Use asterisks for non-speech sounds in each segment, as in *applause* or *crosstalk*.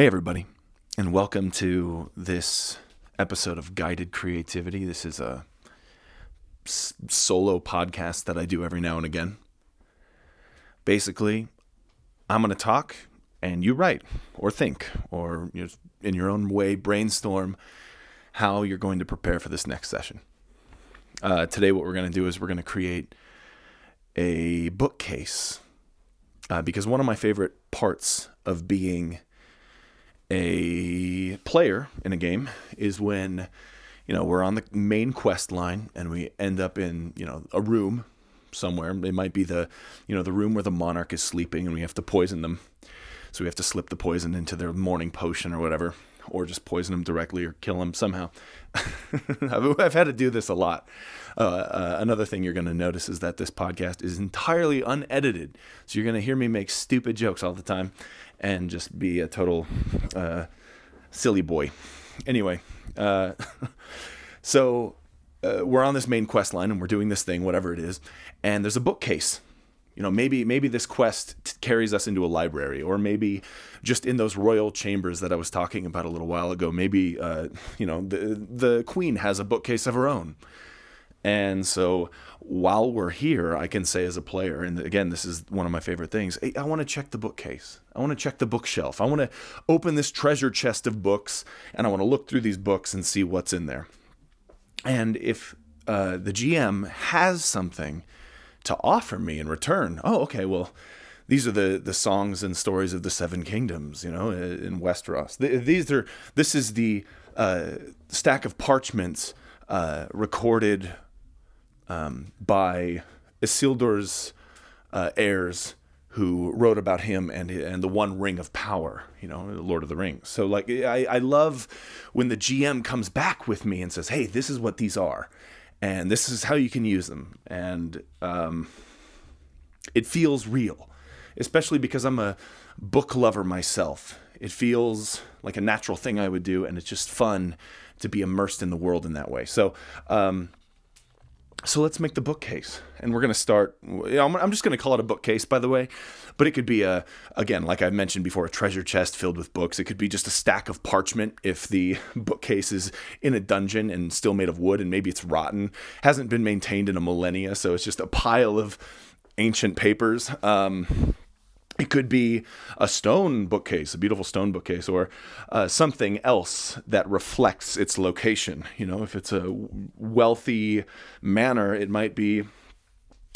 Hey, everybody, and welcome to this episode of Guided Creativity. This is a solo podcast that I do every now and again. Basically, I'm going to talk and you write or think or in your own way brainstorm how you're going to prepare for this next session. Uh, today, what we're going to do is we're going to create a bookcase uh, because one of my favorite parts of being a player in a game is when you know we're on the main quest line and we end up in you know a room somewhere. It might be the you know the room where the monarch is sleeping and we have to poison them. So we have to slip the poison into their morning potion or whatever or just poison them directly or kill them somehow *laughs* I've, I've had to do this a lot uh, uh, another thing you're going to notice is that this podcast is entirely unedited so you're going to hear me make stupid jokes all the time and just be a total uh, silly boy. Anyway, uh, *laughs* so uh, we're on this main quest line and we're doing this thing, whatever it is, and there's a bookcase. You know, maybe maybe this quest t- carries us into a library, or maybe just in those royal chambers that I was talking about a little while ago. Maybe uh, you know the the queen has a bookcase of her own, and so while we're here, I can say as a player, and again, this is one of my favorite things. I want to check the bookcase. I want to check the bookshelf. I want to open this treasure chest of books, and I want to look through these books and see what's in there. And if uh, the GM has something to offer me in return, oh, okay, well, these are the the songs and stories of the seven kingdoms, you know, in Westeros. These are this is the uh, stack of parchments uh, recorded um, by Isildur's uh, heirs who wrote about him and and the One Ring of Power, you know, Lord of the Rings. So like I, I love when the GM comes back with me and says, "Hey, this is what these are, and this is how you can use them," and um, it feels real, especially because I'm a book lover myself. It feels like a natural thing I would do, and it's just fun to be immersed in the world in that way. So. Um, so let's make the bookcase and we're going to start i'm just going to call it a bookcase by the way but it could be a again like i mentioned before a treasure chest filled with books. It could be just a stack of parchment if the *laughs* bookcase is in a dungeon and still made of wood and maybe it's rotten. Hasn't been maintained in a millennia so it's just a pile of ancient papers. Um, it could be a stone bookcase, a beautiful stone bookcase, or uh, something else that reflects its location. You know, if it's a wealthy manor, it might be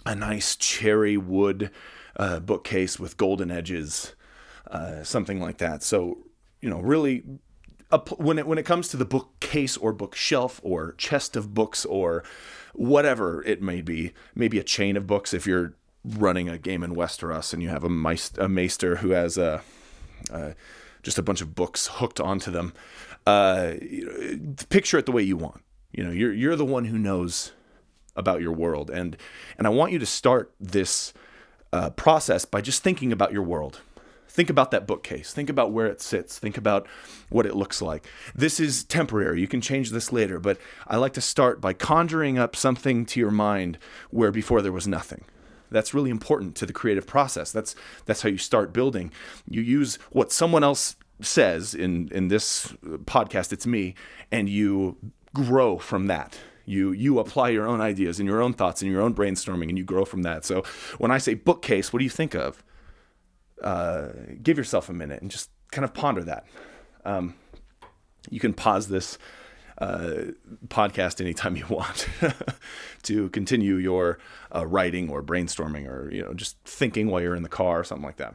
a nice cherry wood uh, bookcase with golden edges, uh, something like that. So, you know, really, when it when it comes to the bookcase or bookshelf or chest of books or whatever it may be, maybe a chain of books if you're running a game in Westeros and you have a, maester, a maester who has a, uh, just a bunch of books hooked onto them. Uh, picture it the way you want. You know, you're you're the one who knows about your world, and and I want you to start this uh, process by just thinking about your world. Think about that bookcase. Think about where it sits. Think about what it looks like. This is temporary. You can change this later, but I like to start by conjuring up something to your mind where before there was nothing. That's really important to the creative process. That's that's how you start building. You use what someone else says in in this podcast. It's me, and you grow from that. You you apply your own ideas and your own thoughts and your own brainstorming, and you grow from that. So when I say bookcase, what do you think of? Uh, give yourself a minute and just kind of ponder that. Um, you can pause this uh, podcast anytime you want *laughs* to continue your uh, writing or brainstorming or you know just thinking while you're in the car or something like that.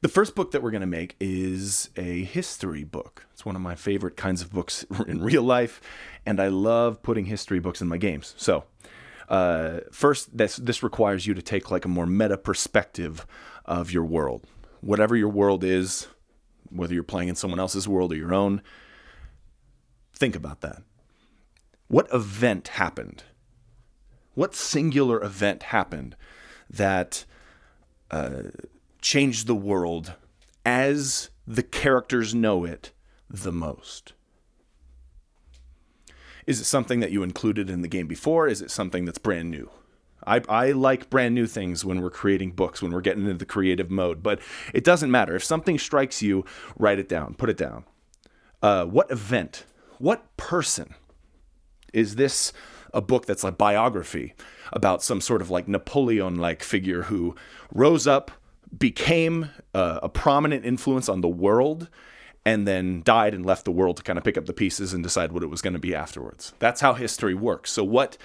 The first book that we're going to make is a history book. It's one of my favorite kinds of books *laughs* in real life, and I love putting history books in my games. So, uh, first, this this requires you to take like a more meta perspective of your world, whatever your world is, whether you're playing in someone else's world or your own Think about that. What event happened? What singular event happened that uh, changed the world as the characters know it the most? Is it something that you included in the game before? Is it something that's brand new? I, I like brand new things when we're creating books, when we're getting into the creative mode, but it doesn't matter. If something strikes you, write it down, put it down. Uh, what event, what person is this a book that's like biography about some sort of like Napoleon like figure who rose up, became a prominent influence on the world, and then died and left the world to kind of pick up the pieces and decide what it was going to be afterwards. That's how history works. So what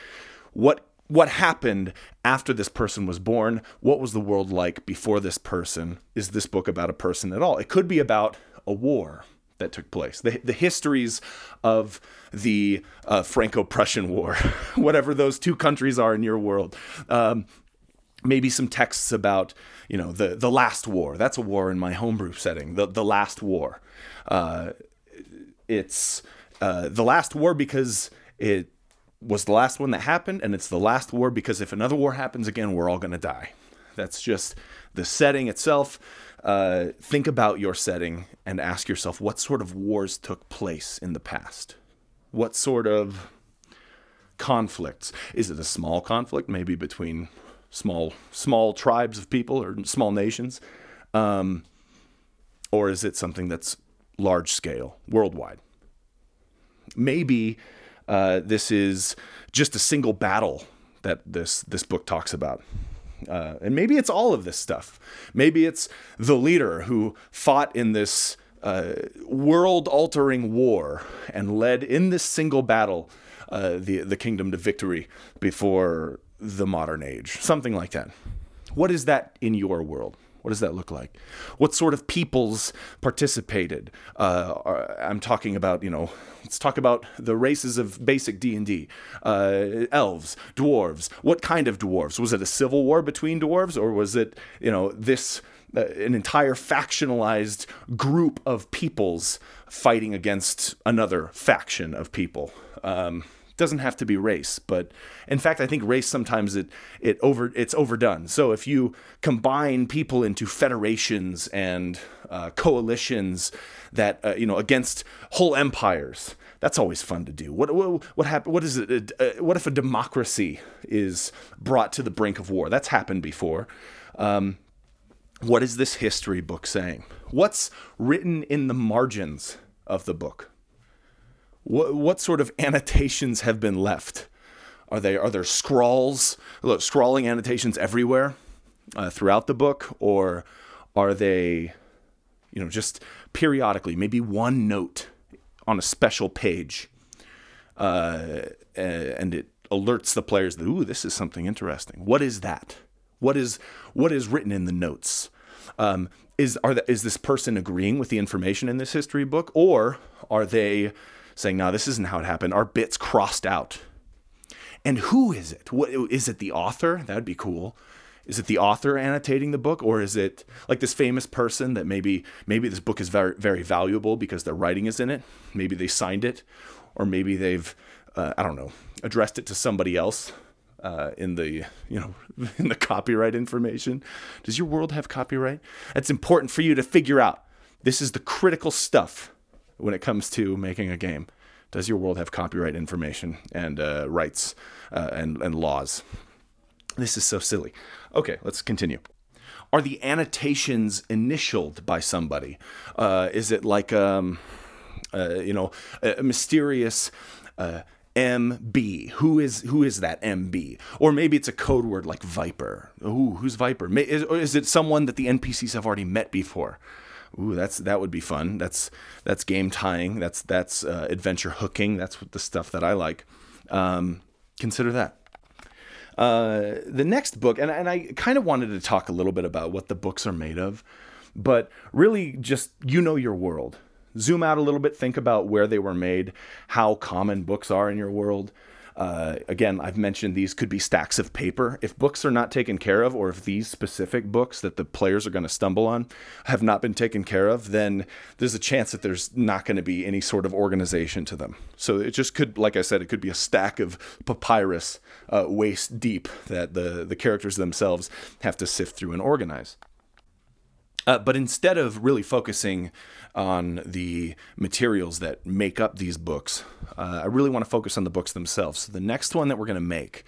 what what happened after this person was born? What was the world like before this person? Is this book about a person at all? It could be about a war that took place, the, the histories of the uh, Franco Prussian War, *laughs* whatever those two countries are in your world. Um, maybe some texts about you know the the last war. That's a war in my homebrew setting the the last war. Uh, it's uh, the last war because it was the last one that happened and it's the last war because if another war happens again we're all going to die. That's just the setting itself uh, think about your setting and ask yourself what sort of wars took place in the past what sort of conflicts is it a small conflict maybe between small small tribes of people or small nations, um, or is it something that's large scale, worldwide? Maybe uh, this is just a single battle that this this book talks about. Uh, and maybe it's all of this stuff. Maybe it's the leader who fought in this uh, world altering war and led in this single battle uh, the, the kingdom to victory before the modern age, something like that. What is that in your world? What does that look like? What sort of peoples participated? Uh, I'm talking about, you know, let's talk about the races of basic D&D. Uh, elves, dwarves. What kind of dwarves? Was it a civil war between dwarves or was it, you know, this uh, an entire factionalized group of peoples fighting against another faction of people? Um, doesn't have to be race, but in fact, I think race sometimes it it over it's overdone. So if you combine people into federations and uh, coalitions that uh, you know against whole empires, that's always fun to do. What what what happen, What is it? Uh, what if a democracy is brought to the brink of war? That's happened before. Um, what is this history book saying? What's written in the margins of the book? What, what sort of annotations have been left? Are they are there scrawls, look, scrawling annotations everywhere uh, throughout the book, or are they, you know, just periodically, maybe one note on a special page, uh, and it alerts the players that ooh, this is something interesting. What is that? What is what is written in the notes? Um, is are the, is this person agreeing with the information in this history book, or are they saying, no, this isn't how it happened. Our bits crossed out. And who is it? What, is it the author? That'd be cool. Is it the author annotating the book, or is it like this famous person that maybe maybe this book is very very valuable because their writing is in it? Maybe they signed it, or maybe they've uh, I don't know addressed it to somebody else uh, in the you know *laughs* in the copyright information. Does your world have copyright? That's important for you to figure out. This is the critical stuff when it comes to making a game. Does your world have copyright information and uh, rights uh, and, and laws? This is so silly. Okay, let's continue. Are the annotations initialed by somebody? Uh, is it like, um, uh, you know, a, mysterious uh, MB. Who is who is that MB? Or maybe it's a code word like Viper. Ooh, who's Viper? Is, or is it someone that the NPCs have already met before? Ooh, that's that would be fun. That's that's game tying. That's that's uh, adventure hooking. That's the stuff that I like. Um, consider that. Uh, the next book, and, and I kind of wanted to talk a little bit about what the books are made of, but really just you know your world. Zoom out a little bit, think about where they were made, how common books are in your world. Uh, again, I've mentioned these could be stacks of paper. If books are not taken care of, or if these specific books that the players are going to stumble on have not been taken care of, then there's a chance that there's not going to be any sort of organization to them. So it just could, like I said, it could be a stack of papyrus uh, waist deep that the, the characters themselves have to sift through and organize. Uh, but instead of really focusing on the materials that make up these books, uh, I really want to focus on the books themselves. So the next one that we're going to make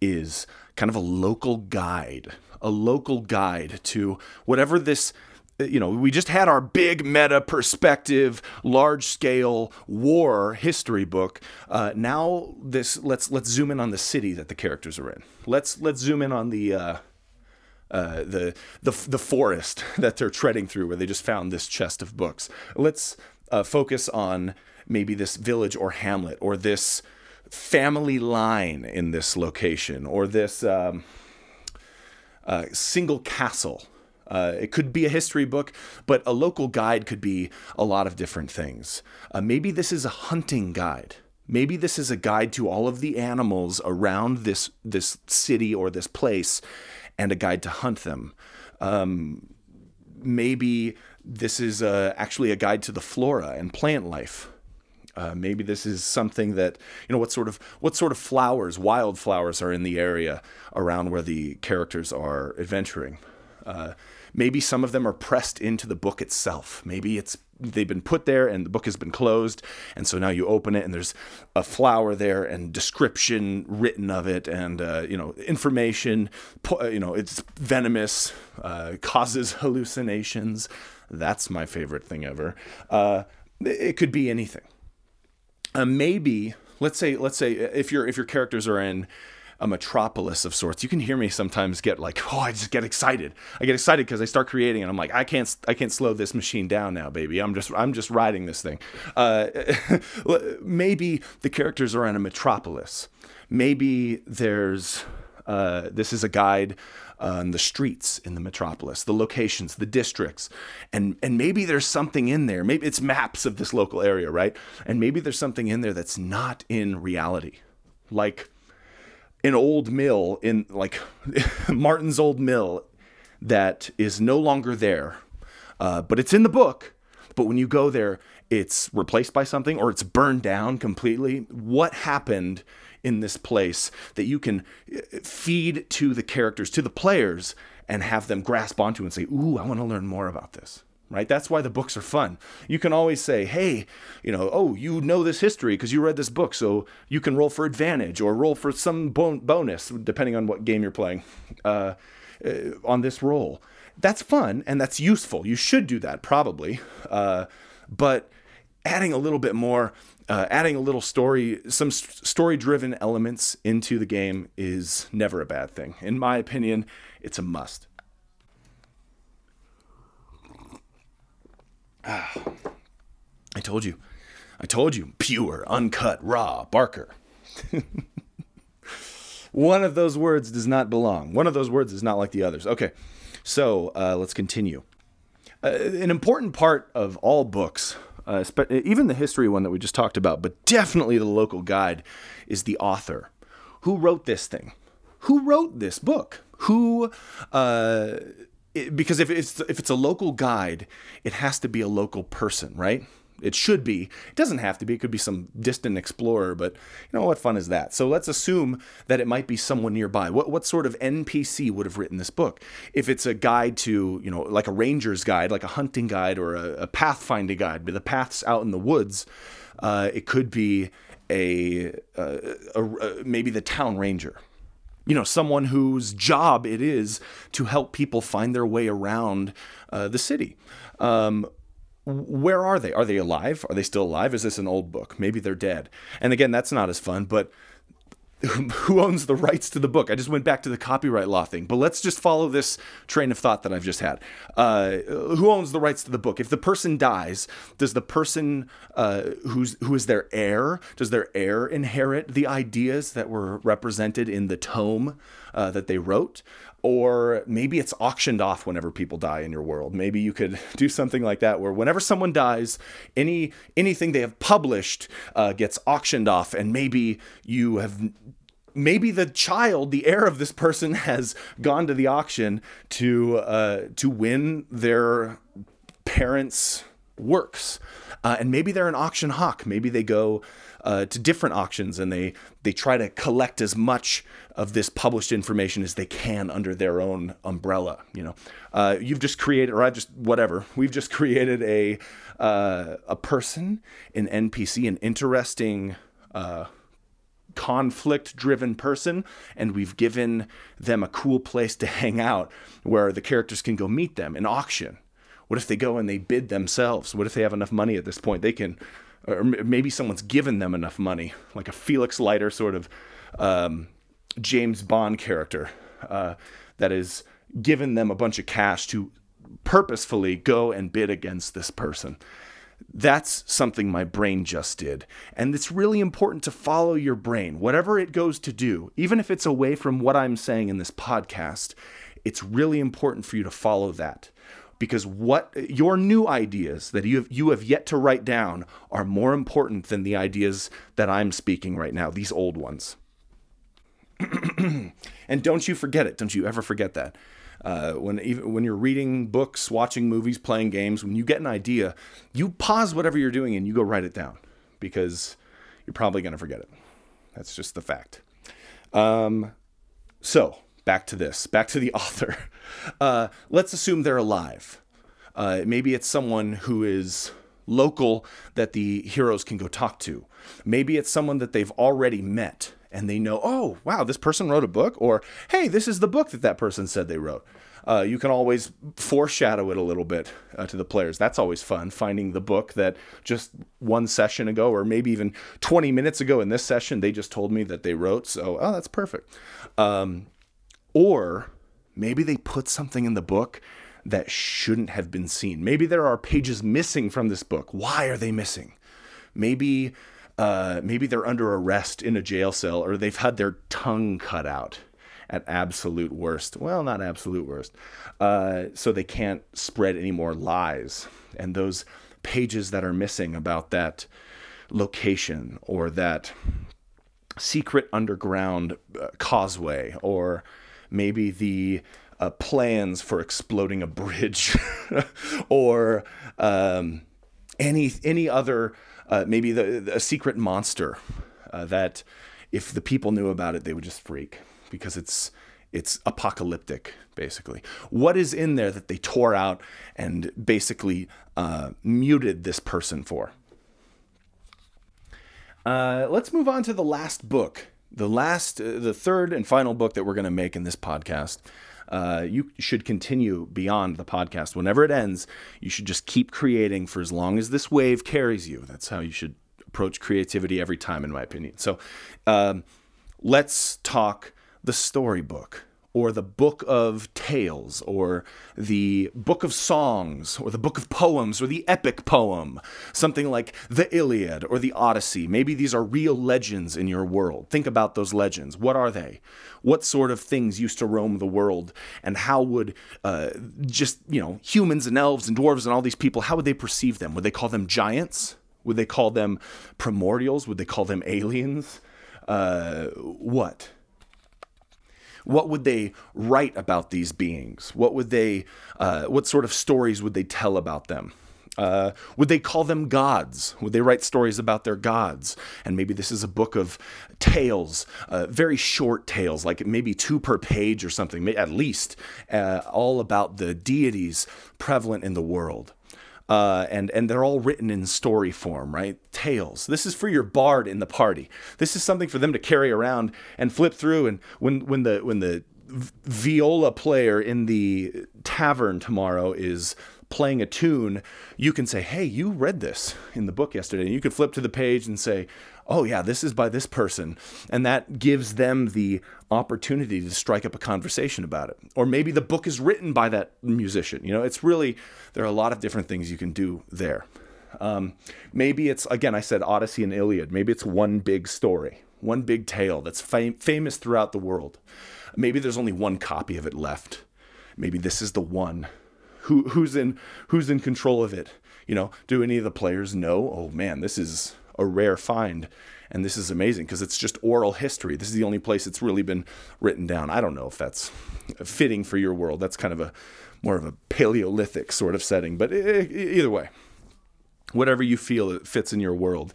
is kind of a local guide, a local guide to whatever this you know, we just had our big meta perspective, large scale war history book. Uh, now this let's let's zoom in on the city that the characters are in. Let's let's zoom in on the uh, uh, the the the forest *laughs* that they're treading through, where they just found this chest of books. Let's uh, focus on maybe this village or hamlet or this family line in this location or this um, uh, single castle uh, it could be a history book, but a local guide could be a lot of different things. Uh, maybe this is a hunting guide. Maybe this is a guide to all of the animals around this this city or this place, and a guide to hunt them. Um, maybe this is uh, actually a guide to the flora and plant life. Uh, maybe this is something that you know what sort of what sort of flowers, wildflowers, are in the area around where the characters are adventuring. Uh, maybe some of them are pressed into the book itself. Maybe it's they've been put there and the book has been closed, and so now you open it and there's a flower there and description written of it and uh, you know information. Uh, you know it's venomous, uh, causes *laughs* hallucinations. That's my favorite thing ever. Uh, it could be anything. Uh, maybe let's say let's say if your if your characters are in a metropolis of sorts. You can hear me sometimes get like, oh, I just get excited. I get excited because I start creating, and I'm like, I can't, I can't slow this machine down now, baby. I'm just, I'm just riding this thing. Uh, *laughs* maybe the characters are in a metropolis. Maybe there's, uh, this is a guide on the streets in the metropolis, the locations, the districts, and and maybe there's something in there. Maybe it's maps of this local area, right? And maybe there's something in there that's not in reality, like an old mill in like *laughs* Martin's old mill that is no longer there, uh, but it's in the book. But when you go there, it's replaced by something or it's burned down completely. What happened in this place that you can uh, feed to the characters, to the players, and have them grasp onto and say, Ooh, I want to learn more about this right? That's why the books are fun. You can always say, hey, you know, oh, you know this history because you read this book, so you can roll for advantage or roll for some bon- bonus, depending on what game you're playing, uh, uh, on this roll. That's fun and that's useful. You should do that, probably. Uh, but adding a little bit more, uh, adding a little story, some story driven elements into the game is never a bad thing. In my opinion, it's a must. Ah, *sighs* I told you. I told you. Pure, uncut, raw, Barker. *laughs* One of those words does not belong. One of those words is not like the others. Okay, so uh, let's continue. Uh, an important part of all books, uh, even the history one that we just talked about, but definitely the local guide, is the author. Who wrote this thing? Who wrote this book? Who uh, it, because if it's if it's a local guide, it has to be a local person, right? It should be. It doesn't have to be. It could be some distant explorer, but you know what fun is that? So let's assume that it might be someone nearby. What what sort of NPC would have written this book? If it's a guide to, you know, like a ranger's guide, like a hunting guide or a, a pathfinding guide, the paths out in the woods, uh, it could be a, a, a maybe the town ranger, you know, someone whose job it is to help people find their way around uh, the city. Um, where are they? Are they alive? Are they still alive? Is this an old book? Maybe they're dead. And again, that's not as fun, but who owns the rights to the book? I just went back to the copyright law thing, but let's just follow this train of thought that I've just had. Uh, who owns the rights to the book? If the person dies, does the person uh, who's who is their heir does their heir inherit the ideas that were represented in the tome uh, that they wrote? Or maybe it's auctioned off whenever people die in your world. Maybe you could *laughs* do something like that, where whenever someone dies, any anything they have published uh, gets auctioned off, and maybe you have maybe the child, the heir of this person, *laughs* has gone to the auction to uh, to win their parents' works, uh, and maybe they're an auction hawk. Maybe they go uh, to different auctions and they they try to collect as much of this published information as they can under their own umbrella. You know, uh, you've just created, or I've just whatever. We've just created a uh, a person, an NPC, an interesting uh, conflict driven person and we've given them a cool place to hang out where the characters can go meet them an auction what if they go and they bid themselves what if they have enough money at this point they can or maybe someone's given them enough money like a felix leiter sort of um, james bond character uh, that is given them a bunch of cash to purposefully go and bid against this person that's something my brain just did. And it's really important to follow your brain, whatever it goes to do, even if it's away from what I'm saying in this podcast. It's really important for you to follow that because what your new ideas that you have, you have yet to write down are more important than the ideas that I'm speaking right now, these old ones. *clears throat* and don't you forget it. Don't you ever forget that. Uh, when even when you're reading books, watching movies, playing games, when you get an idea, you pause whatever you're doing and you go write it down because you're probably going to forget it. That's just the fact. Um, so back to this, back to the *laughs* author. Uh, let's assume they're alive. Uh, maybe it's someone who is local that the heroes can go talk to. Maybe it's someone that they've already met and they know, oh, wow, this person wrote a book, or hey, this is the book that that person said they wrote. Uh, you can always foreshadow it a little bit uh, to the players. That's always fun, finding the book that just one session ago, or maybe even 20 minutes ago in this session, they just told me that they wrote. So, oh, that's perfect. Um, or maybe they put something in the book that shouldn't have been seen. Maybe there are pages missing from this book. Why are they missing? Maybe uh, maybe they're under arrest in a jail cell or they've had their tongue cut out at absolute worst. Well, not absolute worst. Uh, so they can't spread any more lies. And those pages that are missing about that location or that secret underground uh, causeway or maybe the uh, plans for exploding a bridge *laughs* or um, any any other uh, maybe the, a secret monster uh, that if the people knew about it, they would just freak because it's it's apocalyptic basically. What is in there that they tore out and basically uh, muted this person for? Uh, let's move on to the last book the last uh, the third and final book that we're going to make in this podcast uh, you should continue beyond the podcast. Whenever it ends, you should just keep creating for as long as this wave carries you. That's how you should approach creativity every time, in my opinion. So um, let's talk the storybook or the book of tales, or the book of songs, or the book of poems, or the epic poem, something like the Iliad or the Odyssey. Maybe these are real legends in your world. Think about those legends. What are they? What sort of things used to roam the world? And how would uh, just, you know, humans and elves and dwarves and all these people, how would they perceive them? Would they call them giants? Would they call them primordials? Would they call them aliens? Uh, what? What would they write about these beings? What would they, uh, what sort of stories would they tell about them? Uh, would they call them gods? Would they write stories about their gods? And maybe this is a book of tales, uh, very short tales, like maybe two per page or something, at least, uh, all about the deities prevalent in the world uh, and and they're all written in story form, right? Tales. This is for your bard in the party. This is something for them to carry around and flip through. And when when the when the viola player in the tavern tomorrow is playing a tune, you can say, "Hey, you read this in the book yesterday." And you could flip to the page and say, oh yeah, this is by this person. And that gives them the opportunity to strike up a conversation about it. Or maybe the book is written by that musician. You know, it's really, there are a lot of different things you can do there. Um, maybe it's, again, I said Odyssey and Iliad. Maybe it's one big story, one big tale that's fam- famous throughout the world. Maybe there's only one copy of it left. Maybe this is the one. Who, who's in who's in control of it? You know, do any of the players know? Oh man, this is a rare find. And this is amazing because it's just oral history. This is the only place it's really been written down. I don't know if that's fitting for your world. That's kind of a more of a Paleolithic sort of setting. But either way, whatever you feel it fits in your world,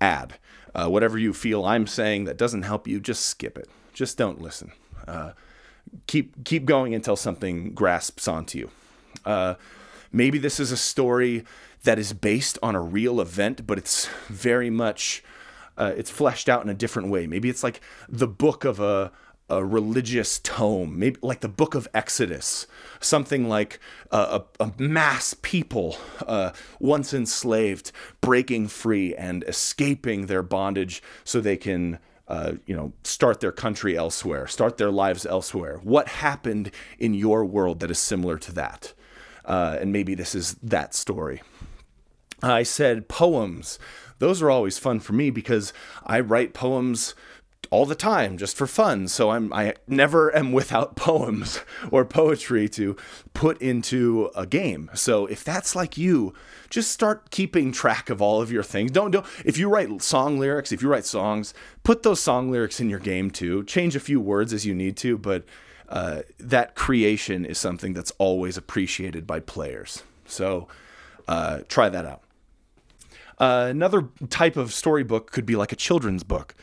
add. Uh, whatever you feel I'm saying that doesn't help you, just skip it. Just don't listen. Uh, keep keep going until something grasps onto you. Uh, maybe this is a story that is based on a real event, but it's very much uh, it's fleshed out in a different way. Maybe it's like the book of a a religious tome, maybe like the book of Exodus, something like a, a, mass people uh, once enslaved breaking free and escaping their bondage so they can. Uh, you know, start their country elsewhere, start their lives elsewhere. What happened in your world that is similar to that? Uh, and maybe this is that story. I said poems. Those are always fun for me because I write poems all the time just for fun. So I'm I never am without *laughs* poems or poetry to put into a game. So if that's like you, just start keeping track of all of your things. Don't don't if you write song lyrics, if you write songs, put those song lyrics in your game too. Change a few words as you need to, but uh, that creation is something that's always appreciated by players. So uh, try that out. Uh, another type of storybook could be like a children's book.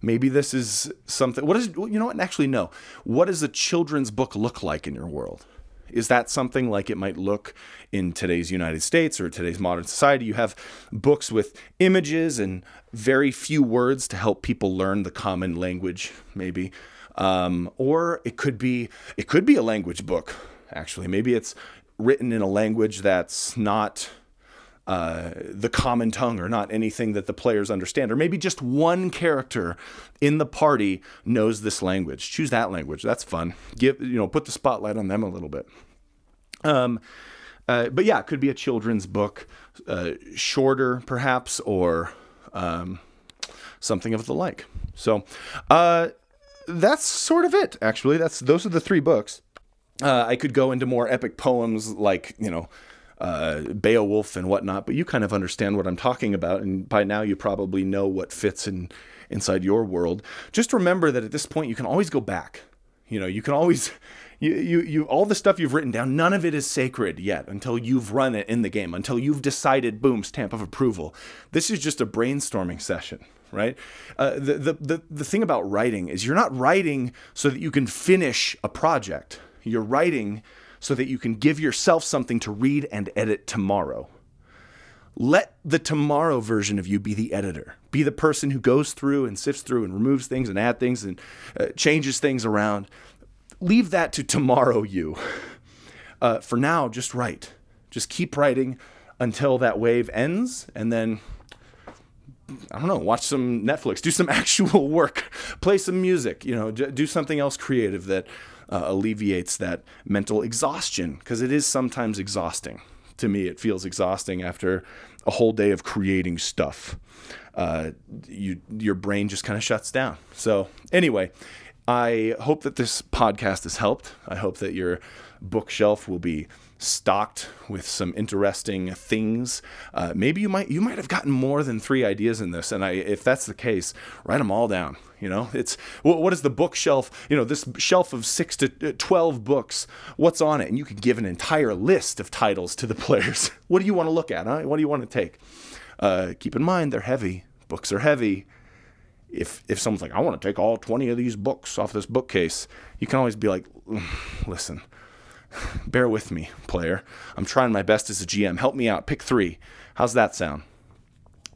Maybe this is something. What is you know what? Actually, no. What does a children's book look like in your world? Is that something like it might look in today's United States or today's modern society? You have books with images and very few words to help people learn the common language, maybe. Um, or it could be it could be a language book. Actually, maybe it's written in a language that's not uh, the common tongue or not anything that the players understand. Or maybe just one character in the party knows this language. Choose that language. That's fun. Give you know, put the spotlight on them a little bit. Um, uh, but yeah, it could be a children's book, uh, shorter perhaps, or um, something of the like. So uh, that's sort of it. Actually, that's those are the three books. Uh, I could go into more epic poems like you know uh, Beowulf and whatnot, but you kind of understand what I'm talking about, and by now you probably know what fits in inside your world. Just remember that at this point you can always go back. You know, you can always *laughs* you, you you all the stuff you've written down, none of it is sacred yet until you've run it in the game, until you've decided, boom, stamp of approval. This is just a brainstorming session right? Uh, the, the, the, the thing about writing is you're not writing so that you can finish a project. You're writing so that you can give yourself something to read and edit tomorrow. Let the tomorrow version of you be the editor. Be the person who goes through and sifts through and removes things and add things and uh, changes things around. Leave that to tomorrow you. Uh, for now, just write. Just keep writing until that wave ends and then I don't know, watch some Netflix, do some *laughs* actual work, play some music, you know, do something else creative that uh, alleviates that mental exhaustion because it is sometimes exhausting. To me, it feels exhausting after a whole day of creating stuff. Uh, you your brain just kind of shuts down. So anyway, I hope that this podcast has helped. I hope that your bookshelf will be stocked with some interesting things. Uh, maybe you might you might have gotten more than three ideas in this, and I, if that's the case, write them all down. You know, it's what is the bookshelf? You know, this shelf of six to uh, twelve books. What's on it? And you can give an entire list of titles to the *laughs* players. what do you want to look at? Huh? What do you want to take? Uh, keep in mind they're heavy. Books are heavy. If if someone's like, I want to take all twenty of these books off this bookcase, you can always be like, listen *laughs* bear with me, player. I'm trying my best as a GM. Help me out. Pick three. How's that sound?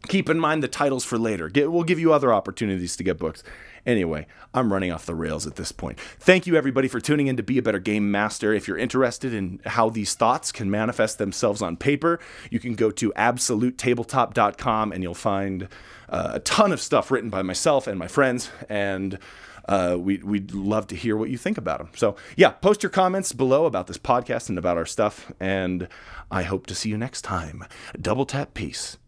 Keep in mind the titles for later. Get, we'll give you other opportunities to get books. Anyway, I'm running off the rails at this point. Thank you, everybody, for tuning in to Be a Better Game Master. If you're interested in how these thoughts can manifest themselves on paper, you can go to absolutetabletop.com and you'll find uh, a ton of stuff written by myself and my friends. And uh, we, we'd love to hear what you think about them. So, yeah, post your comments below about this podcast and about our stuff. And I hope to see you next time. Double tap peace.